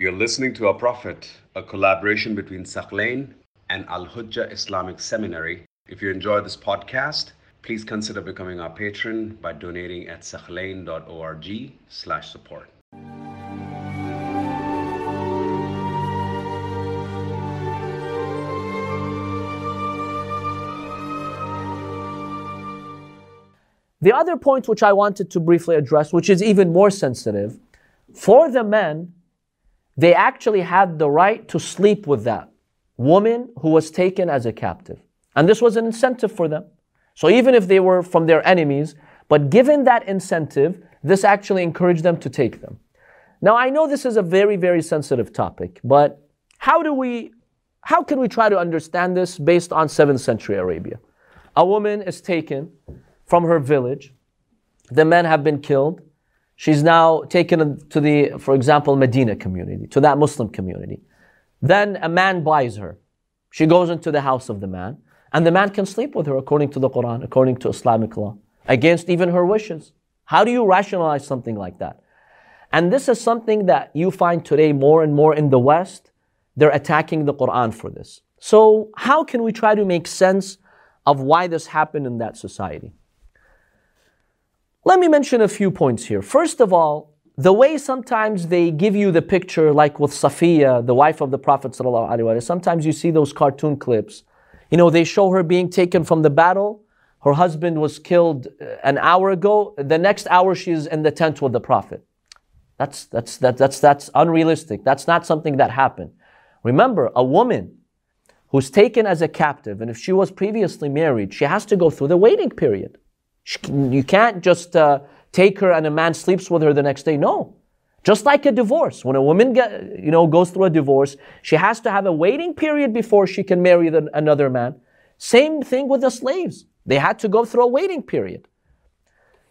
You're listening to Our Prophet, a collaboration between Thaqlain and Al Hujjah Islamic Seminary. If you enjoy this podcast, please consider becoming our patron by donating at thaqlain.org slash support. The other point which I wanted to briefly address, which is even more sensitive, for the men, they actually had the right to sleep with that woman who was taken as a captive. And this was an incentive for them. So even if they were from their enemies, but given that incentive, this actually encouraged them to take them. Now I know this is a very, very sensitive topic, but how do we, how can we try to understand this based on 7th century Arabia? A woman is taken from her village. The men have been killed. She's now taken to the, for example, Medina community, to that Muslim community. Then a man buys her. She goes into the house of the man, and the man can sleep with her according to the Quran, according to Islamic law, against even her wishes. How do you rationalize something like that? And this is something that you find today more and more in the West. They're attacking the Quran for this. So, how can we try to make sense of why this happened in that society? Let me mention a few points here. First of all, the way sometimes they give you the picture, like with Safiya, the wife of the Prophet, sometimes you see those cartoon clips. You know, they show her being taken from the battle. Her husband was killed uh, an hour ago. The next hour, she's in the tent with the Prophet. That's, that's, that, that's, that's unrealistic. That's not something that happened. Remember, a woman who's taken as a captive, and if she was previously married, she has to go through the waiting period. You can't just uh, take her and a man sleeps with her the next day. No. Just like a divorce. When a woman get, you know, goes through a divorce, she has to have a waiting period before she can marry the, another man. Same thing with the slaves. They had to go through a waiting period.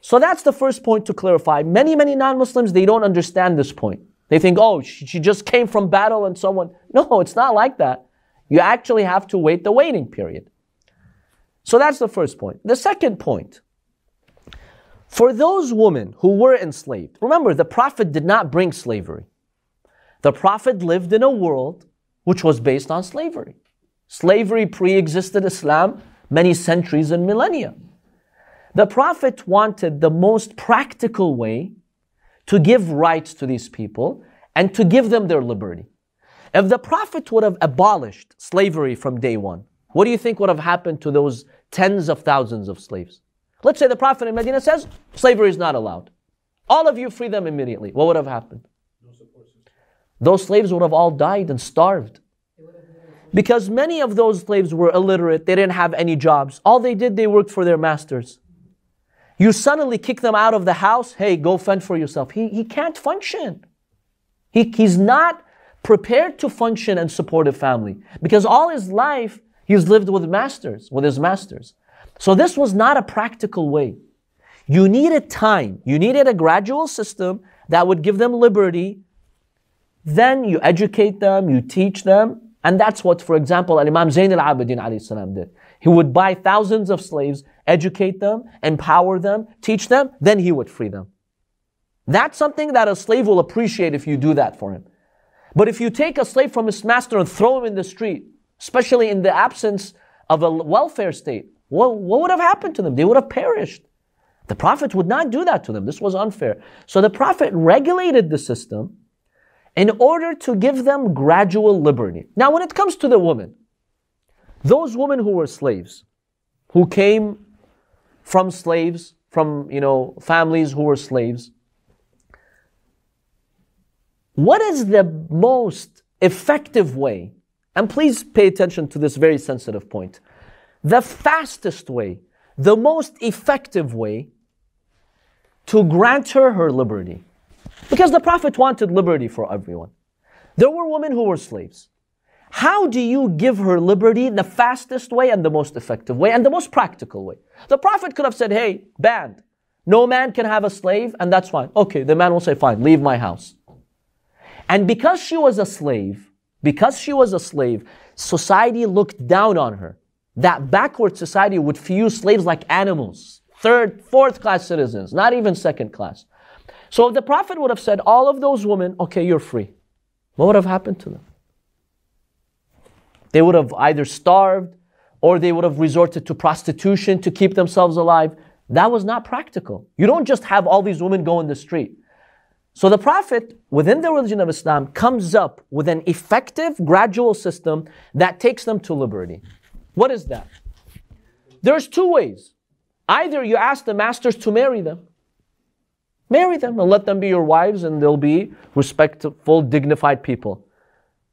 So that's the first point to clarify. Many, many non-Muslims, they don't understand this point. They think, oh, she, she just came from battle and someone. No, it's not like that. You actually have to wait the waiting period. So that's the first point. The second point for those women who were enslaved, remember the Prophet did not bring slavery. The Prophet lived in a world which was based on slavery. Slavery pre existed Islam many centuries and millennia. The Prophet wanted the most practical way to give rights to these people and to give them their liberty. If the Prophet would have abolished slavery from day one, what do you think would have happened to those tens of thousands of slaves? Let's say the Prophet in Medina says slavery is not allowed. All of you free them immediately. What would have happened? Those slaves would have all died and starved. Because many of those slaves were illiterate, they didn't have any jobs. All they did, they worked for their masters. You suddenly kick them out of the house, hey, go fend for yourself. He, he can't function. He, he's not prepared to function and support a family because all his life he's lived with masters, with his masters. So this was not a practical way. You needed time. You needed a gradual system that would give them liberty. Then you educate them, you teach them. And that's what, for example, Imam Zain al-Abidin did. He would buy thousands of slaves, educate them, empower them, teach them, then he would free them. That's something that a slave will appreciate if you do that for him. But if you take a slave from his master and throw him in the street, especially in the absence of a welfare state, what, what would have happened to them? They would have perished. The Prophet would not do that to them. This was unfair. So the Prophet regulated the system in order to give them gradual liberty. Now, when it comes to the women, those women who were slaves, who came from slaves, from you know families who were slaves, what is the most effective way? And please pay attention to this very sensitive point the fastest way, the most effective way to grant her her liberty. Because the Prophet wanted liberty for everyone. There were women who were slaves. How do you give her liberty the fastest way and the most effective way and the most practical way? The Prophet could have said, hey, banned. No man can have a slave, and that's fine. Okay, the man will say, fine, leave my house. And because she was a slave, because she was a slave, society looked down on her that backward society would view slaves like animals, third, fourth class citizens, not even second class. So the Prophet would have said, all of those women, okay, you're free. what would have happened to them? They would have either starved or they would have resorted to prostitution to keep themselves alive. That was not practical. You don't just have all these women go in the street. So the Prophet, within the religion of Islam, comes up with an effective, gradual system that takes them to liberty. What is that? There's two ways. Either you ask the masters to marry them, marry them and let them be your wives, and they'll be respectful, dignified people.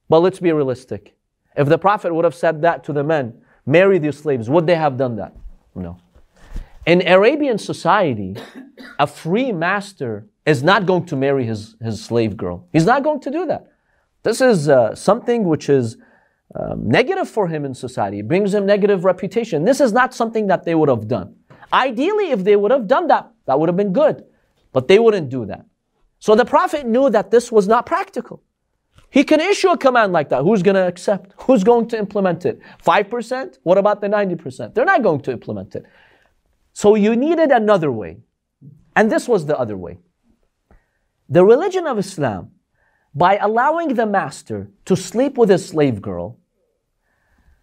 But let's be realistic. If the Prophet would have said that to the men, marry these slaves, would they have done that? No. In Arabian society, a free master is not going to marry his, his slave girl. He's not going to do that. This is uh, something which is um, negative for him in society. It brings him negative reputation. This is not something that they would have done. Ideally, if they would have done that, that would have been good. But they wouldn't do that. So the Prophet knew that this was not practical. He can issue a command like that. Who's going to accept? Who's going to implement it? 5%? What about the 90%? They're not going to implement it. So you needed another way. And this was the other way. The religion of Islam, by allowing the master to sleep with his slave girl,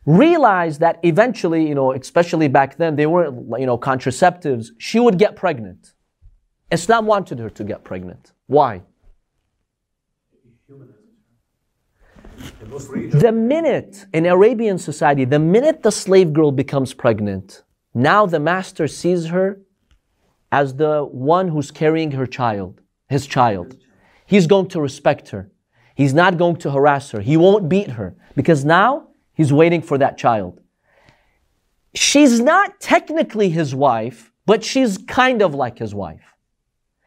realized that eventually, you know, especially back then, they weren't, you know, contraceptives, she would get pregnant. Islam wanted her to get pregnant. Why? The minute in Arabian society, the minute the slave girl becomes pregnant, now the master sees her as the one who's carrying her child, his child. He's going to respect her. He's not going to harass her. He won't beat her because now he's waiting for that child. She's not technically his wife, but she's kind of like his wife.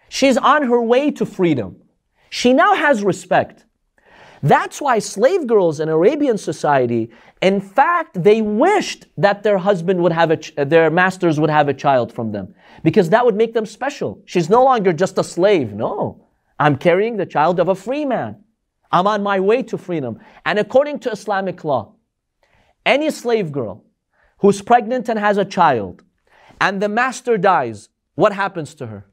She's on her way to freedom. She now has respect. That's why slave girls in Arabian society, in fact, they wished that their husband would have a, ch- their masters would have a child from them because that would make them special. She's no longer just a slave. No, I'm carrying the child of a free man. I'm on my way to freedom. And according to Islamic law, any slave girl who's pregnant and has a child and the master dies, what happens to her?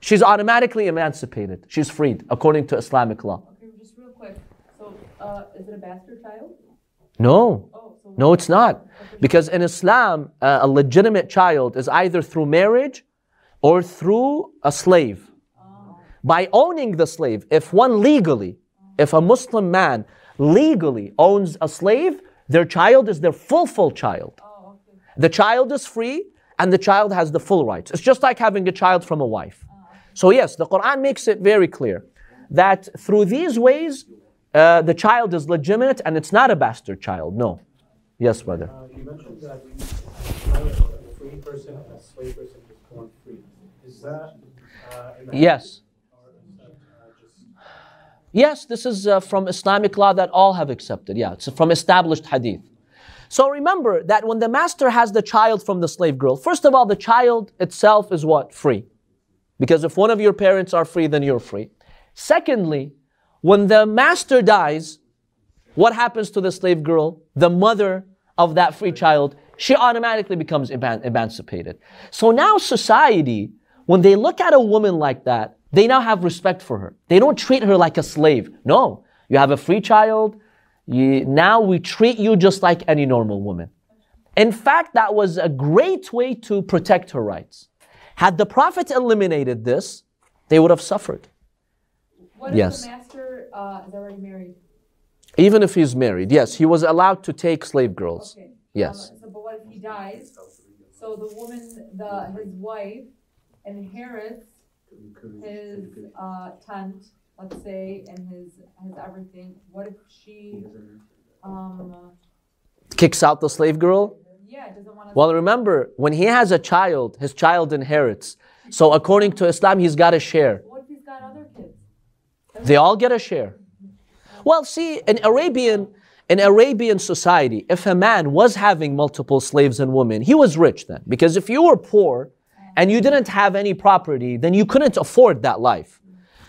She's automatically emancipated. She's freed according to Islamic law. Okay, just real quick. So, uh, is it a bastard child? No. Oh, so no, it's not. Because in Islam, uh, a legitimate child is either through marriage or through a slave. Oh. By owning the slave, if one legally, if a Muslim man legally owns a slave, their child is their full, full child. Oh, okay. The child is free and the child has the full rights. It's just like having a child from a wife. Oh, so, yes, the Quran makes it very clear that through these ways, uh, the child is legitimate and it's not a bastard child. No. Yes, brother. Uh, you mentioned that a free person and a slave person is born free. Is that? Uh, yes. Yes, this is uh, from Islamic law that all have accepted. Yeah, it's from established hadith. So remember that when the master has the child from the slave girl, first of all, the child itself is what? Free. Because if one of your parents are free, then you're free. Secondly, when the master dies, what happens to the slave girl? The mother of that free child, she automatically becomes eman- emancipated. So now society, when they look at a woman like that, they now have respect for her. They don't treat her like a slave. No, you have a free child. You, now we treat you just like any normal woman. In fact, that was a great way to protect her rights. Had the Prophet eliminated this, they would have suffered. What yes uh, is already married? Even if he's married, yes, he was allowed to take slave girls. Okay. Yes. Um, so, but what if he dies? So the woman, the his wife, inherits his uh, tent, let's say, and his his everything. What if she um, kicks out the slave girl? Yeah, doesn't want to. Well, remember, when he has a child, his child inherits. So according to Islam, he's got a share. What if he's got other kids? They all get a share. Well, see, in Arabian, in Arabian society, if a man was having multiple slaves and women, he was rich then. Because if you were poor and you didn't have any property, then you couldn't afford that life.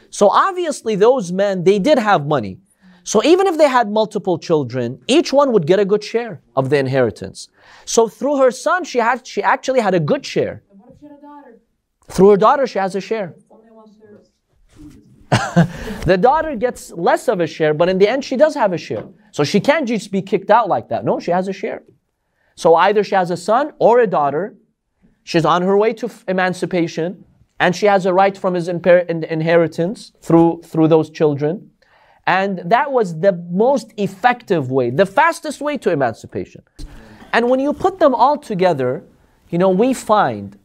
So obviously, those men, they did have money. So even if they had multiple children, each one would get a good share of the inheritance. So through her son, she had she actually had a good share. Through her daughter, she has a share. the daughter gets less of a share, but in the end, she does have a share. So she can't just be kicked out like that. No, she has a share. So either she has a son or a daughter, she's on her way to f- emancipation, and she has a right from his imper- in- inheritance through, through those children. And that was the most effective way, the fastest way to emancipation. And when you put them all together, you know, we find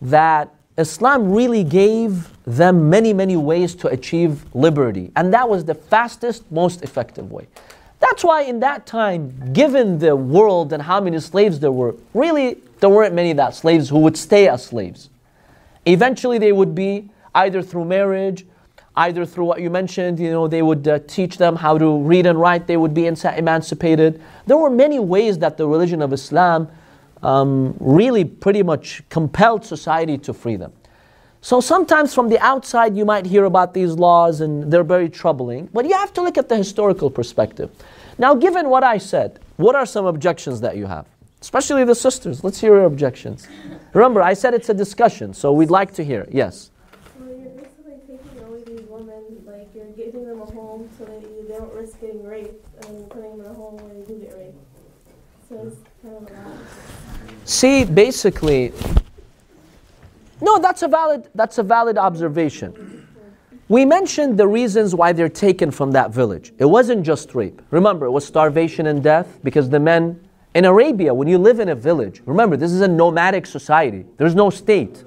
that Islam really gave them many, many ways to achieve liberty. And that was the fastest, most effective way. That's why in that time, given the world and how many slaves there were, really there weren't many of that slaves who would stay as slaves. Eventually they would be either through marriage, either through what you mentioned, you know, they would uh, teach them how to read and write, they would be emancipated. There were many ways that the religion of Islam um, really pretty much compelled society to free them. So sometimes from the outside you might hear about these laws and they're very troubling, but you have to look at the historical perspective. Now, given what I said, what are some objections that you have? Especially the sisters. Let's hear your objections. Remember, I said it's a discussion, so we'd like to hear. Yes. Well, you're basically taking away these women, like you're giving them a home so that you don't risk getting raped, and putting them in a home where they do get raped. So it's kind of a lot. See, basically, that's a valid that's a valid observation. We mentioned the reasons why they're taken from that village. It wasn't just rape. Remember, it was starvation and death because the men in Arabia, when you live in a village, remember, this is a nomadic society. There's no state.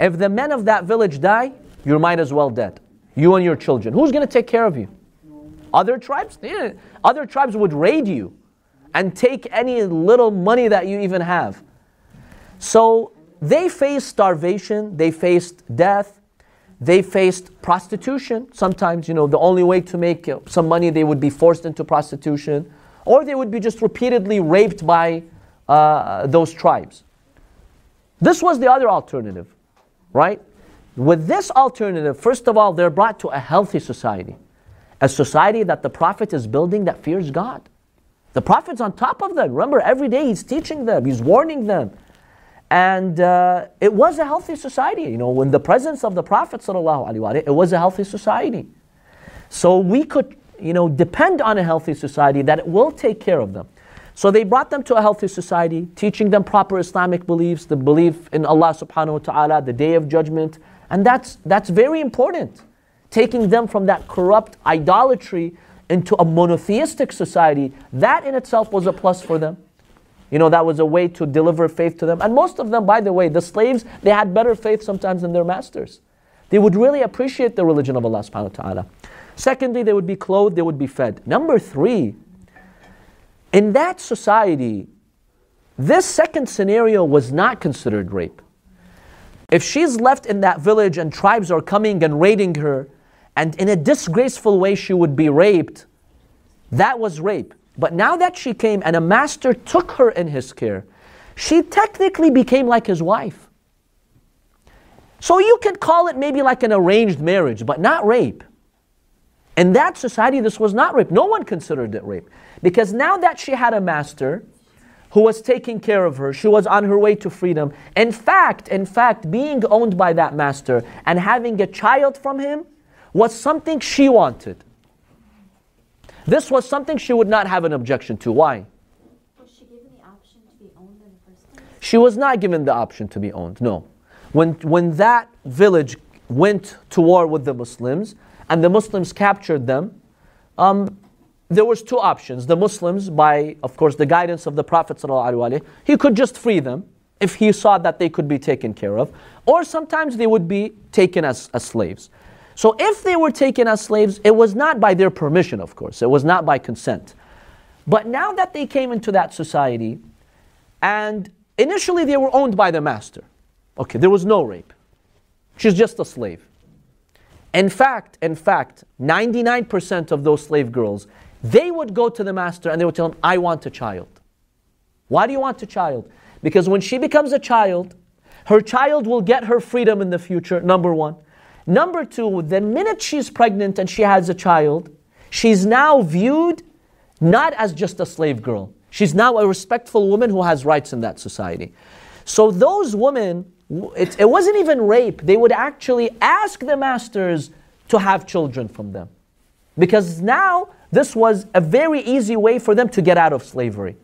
If the men of that village die, you might as well dead. You and your children. Who's going to take care of you? Other tribes? Yeah. Other tribes would raid you and take any little money that you even have. So they faced starvation, they faced death, they faced prostitution. Sometimes, you know, the only way to make some money, they would be forced into prostitution, or they would be just repeatedly raped by uh, those tribes. This was the other alternative, right? With this alternative, first of all, they're brought to a healthy society, a society that the Prophet is building that fears God. The Prophet's on top of them. Remember, every day he's teaching them, he's warning them. And uh, it was a healthy society. You know, in the presence of the Prophet, it was a healthy society. So we could, you know, depend on a healthy society that it will take care of them. So they brought them to a healthy society, teaching them proper Islamic beliefs, the belief in Allah subhanahu wa ta'ala, the day of judgment. And that's, that's very important. Taking them from that corrupt idolatry into a monotheistic society, that in itself was a plus for them. You know, that was a way to deliver faith to them. And most of them, by the way, the slaves, they had better faith sometimes than their masters. They would really appreciate the religion of Allah subhanahu wa ta'ala. Secondly, they would be clothed, they would be fed. Number three, in that society, this second scenario was not considered rape. If she's left in that village and tribes are coming and raiding her, and in a disgraceful way she would be raped, that was rape. But now that she came and a master took her in his care, she technically became like his wife. So you could call it maybe like an arranged marriage, but not rape. In that society, this was not rape. No one considered it rape. Because now that she had a master who was taking care of her, she was on her way to freedom. In fact, in fact, being owned by that master and having a child from him was something she wanted. This was something she would not have an objection to. Why? Was she given the option to be owned in the first place? She was not given the option to be owned, no. When, when that village went to war with the Muslims and the Muslims captured them, um, there was two options. The Muslims, by of course the guidance of the Prophet ﷺ, he could just free them if he saw that they could be taken care of, or sometimes they would be taken as, as slaves. So if they were taken as slaves, it was not by their permission, of course, it was not by consent. But now that they came into that society, and initially they were owned by the master, okay, there was no rape. She's just a slave. In fact, in fact, 99% of those slave girls, they would go to the master and they would tell him, I want a child. Why do you want a child? Because when she becomes a child, her child will get her freedom in the future, number one. Number two, the minute she's pregnant and she has a child, she's now viewed not as just a slave girl. She's now a respectful woman who has rights in that society. So those women, it, it wasn't even rape. They would actually ask the masters to have children from them. Because now this was a very easy way for them to get out of slavery,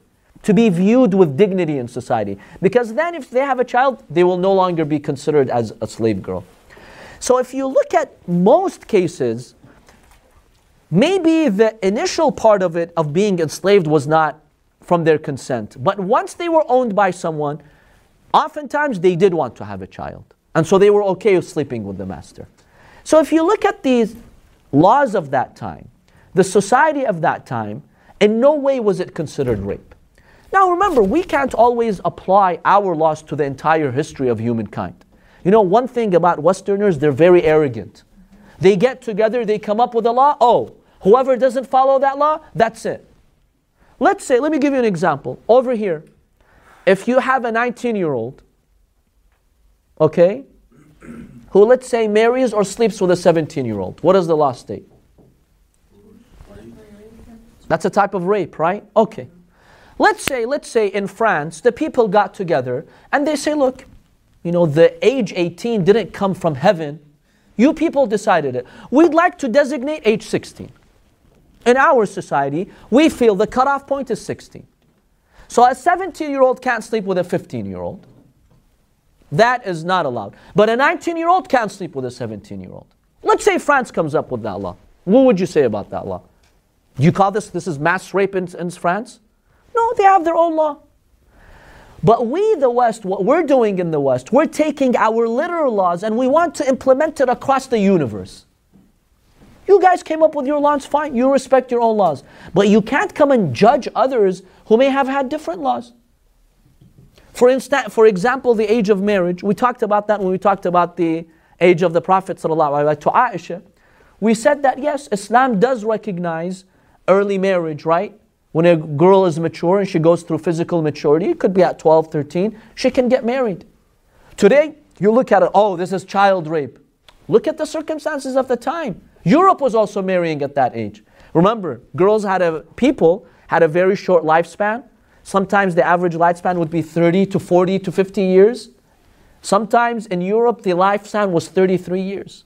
to be viewed with dignity in society. Because then, if they have a child, they will no longer be considered as a slave girl. So, if you look at most cases, maybe the initial part of it, of being enslaved, was not from their consent. But once they were owned by someone, oftentimes they did want to have a child. And so they were okay with sleeping with the master. So if you look at these laws of that time, the society of that time, in no way was it considered rape. Now remember, we can't always apply our laws to the entire history of humankind. You know, one thing about Westerners, they're very arrogant. They get together, they come up with a law. Oh, whoever doesn't follow that law, that's it. Let's say, let me give you an example. Over here, if you have a 19 year old, okay, who let's say marries or sleeps with a 17 year old, what does the law state? That's a type of rape, right? Okay. Let's say, let's say in France, the people got together and they say, look, you know, the age 18 didn't come from heaven. You people decided it. We'd like to designate age 16. In our society, we feel the cutoff point is 16. So a 17 year old can't sleep with a 15 year old. That is not allowed. But a 19 year old can't sleep with a 17 year old. Let's say France comes up with that law. What would you say about that law? Do you call this, this is mass rape in, in France? No, they have their own law. But we, the West, what we're doing in the West, we're taking our literal laws and we want to implement it across the universe. You guys came up with your laws, fine. You respect your own laws. But you can't come and judge others who may have had different laws. For, instance, for example, the age of marriage, we talked about that when we talked about the age of the Prophet to Aisha. We said that yes, Islam does recognize early marriage, right? When a girl is mature and she goes through physical maturity, it could be at 12, 13, she can get married. Today, you look at it, oh, this is child rape. Look at the circumstances of the time. Europe was also marrying at that age. Remember, girls had a, people had a very short lifespan. Sometimes the average lifespan would be 30 to 40 to 50 years. Sometimes in Europe, the lifespan was 33 years.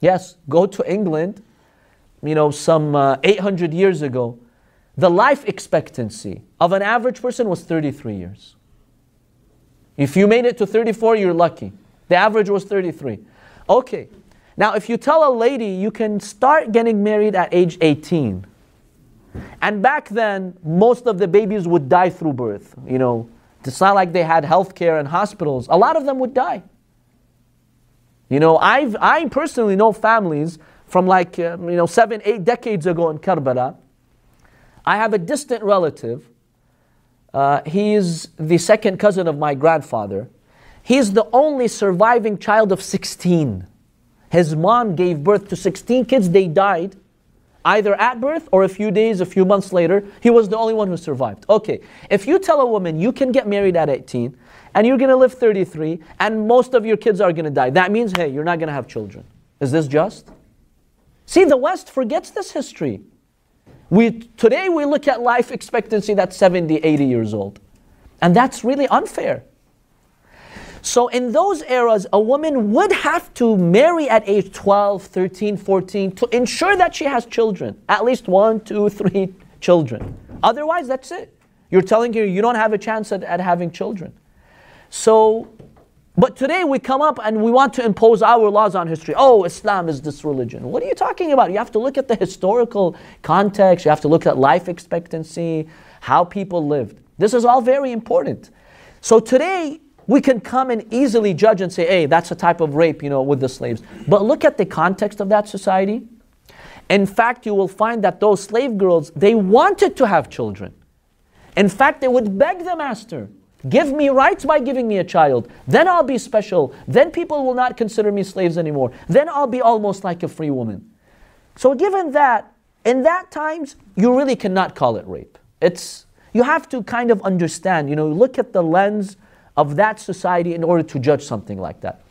Yes, go to England, you know, some uh, 800 years ago, the life expectancy of an average person was 33 years. If you made it to 34, you're lucky. The average was 33. Okay. Now, if you tell a lady you can start getting married at age 18, and back then, most of the babies would die through birth. You know, it's not like they had health care and hospitals. A lot of them would die. You know, I've, I personally know families from like, uh, you know, seven, eight decades ago in Karbala. I have a distant relative. Uh, he's the second cousin of my grandfather. He's the only surviving child of 16. His mom gave birth to 16 kids, they died either at birth or a few days, a few months later. He was the only one who survived. Okay, if you tell a woman you can get married at 18 and you're gonna live 33 and most of your kids are gonna die, that means, hey, you're not gonna have children. Is this just? See, the West forgets this history. We, today we look at life expectancy that's 70, 80 years old. And that's really unfair. So in those eras, a woman would have to marry at age 12, 13, 14 to ensure that she has children. At least one, two, three children. Otherwise, that's it. You're telling her you don't have a chance at, at having children. So, but today we come up and we want to impose our laws on history. Oh, Islam is this religion. What are you talking about? You have to look at the historical context, you have to look at life expectancy, how people lived. This is all very important. So today, we can come and easily judge and say, hey, that's a type of rape, you know, with the slaves. But look at the context of that society. In fact, you will find that those slave girls, they wanted to have children. In fact, they would beg the master, give me rights by giving me a child. Then I'll be special. Then people will not consider me slaves anymore. Then I'll be almost like a free woman. So given that, in that times, you really cannot call it rape. It's, you have to kind of understand, you know, look at the lens of that society in order to judge something like that.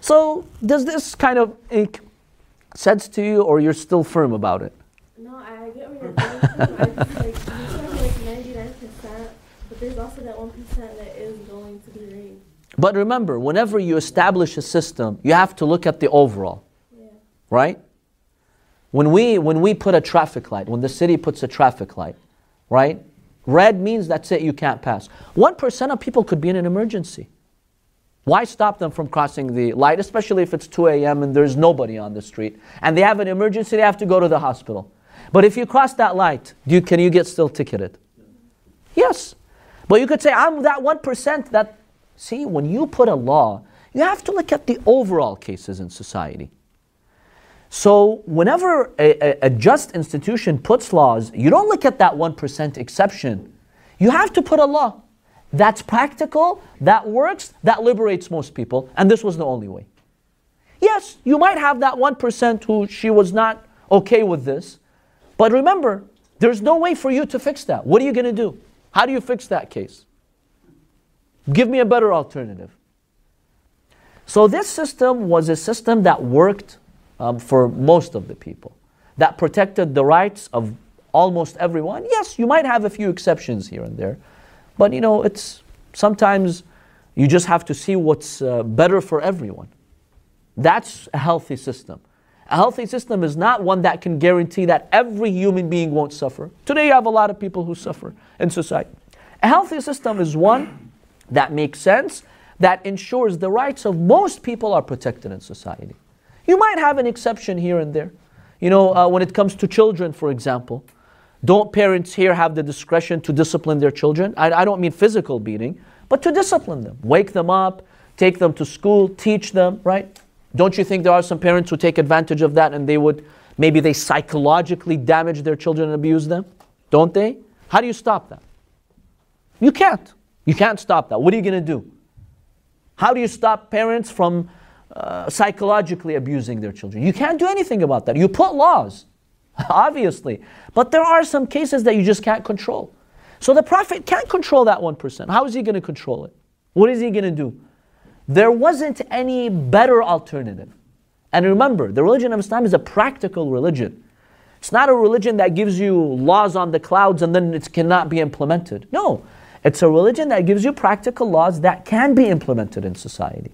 So, does this kind of make sense to you, or you're still firm about it? No, I get where you're coming from. I just like you like ninety nine percent, but there's also that one percent that is going to be rape. But remember, whenever you establish a system, you have to look at the overall, Yeah. right? When we, when we put a traffic light, when the city puts a traffic light, right? Red means that's it, you can't pass. 1% of people could be in an emergency. Why stop them from crossing the light, especially if it's 2 a.m. and there's nobody on the street and they have an emergency, they have to go to the hospital. But if you cross that light, do you, can you get still ticketed? Yes. But you could say, I'm that 1% that, see, when you put a law, you have to look at the overall cases in society. So, whenever a, a, a, just institution puts laws, you don't look at that 1% exception. You have to put a law that's practical, that works, that liberates most people, and this was the only way. Yes, you might have that 1% who she was not okay with this, but remember, there's no way for you to fix that. What are you going to do? How do you fix that case? Give me a better alternative. So, this system was a system that worked um, for most of the people, that protected the rights of almost everyone. Yes, you might have a few exceptions here and there, but you know, it's sometimes you just have to see what's uh, better for everyone. That's a healthy system. A healthy system is not one that can guarantee that every human being won't suffer. Today, you have a lot of people who suffer in society. A healthy system is one that makes sense, that ensures the rights of most people are protected in society. You might have an exception here and there. You know, uh, when it comes to children, for example, don't parents here have the discretion to discipline their children? I, I don't mean physical beating, but to discipline them. Wake them up, take them to school, teach them, right? Don't you think there are some parents who take advantage of that and they would, maybe they psychologically damage their children and abuse them? Don't they? How do you stop that? You can't. You can't stop that. What are you going to do? How do you stop parents from uh, psychologically abusing their children? You can't do anything about that. You put laws. obviously. But there are some cases that you just can't control. So the Prophet can't control that 1%. How is he going to control it? What is he going to do? There wasn't any better alternative. And remember, the religion of Islam is a practical religion. It's not a religion that gives you laws on the clouds and then it cannot be implemented. No, it's a religion that gives you practical laws that can be implemented in society.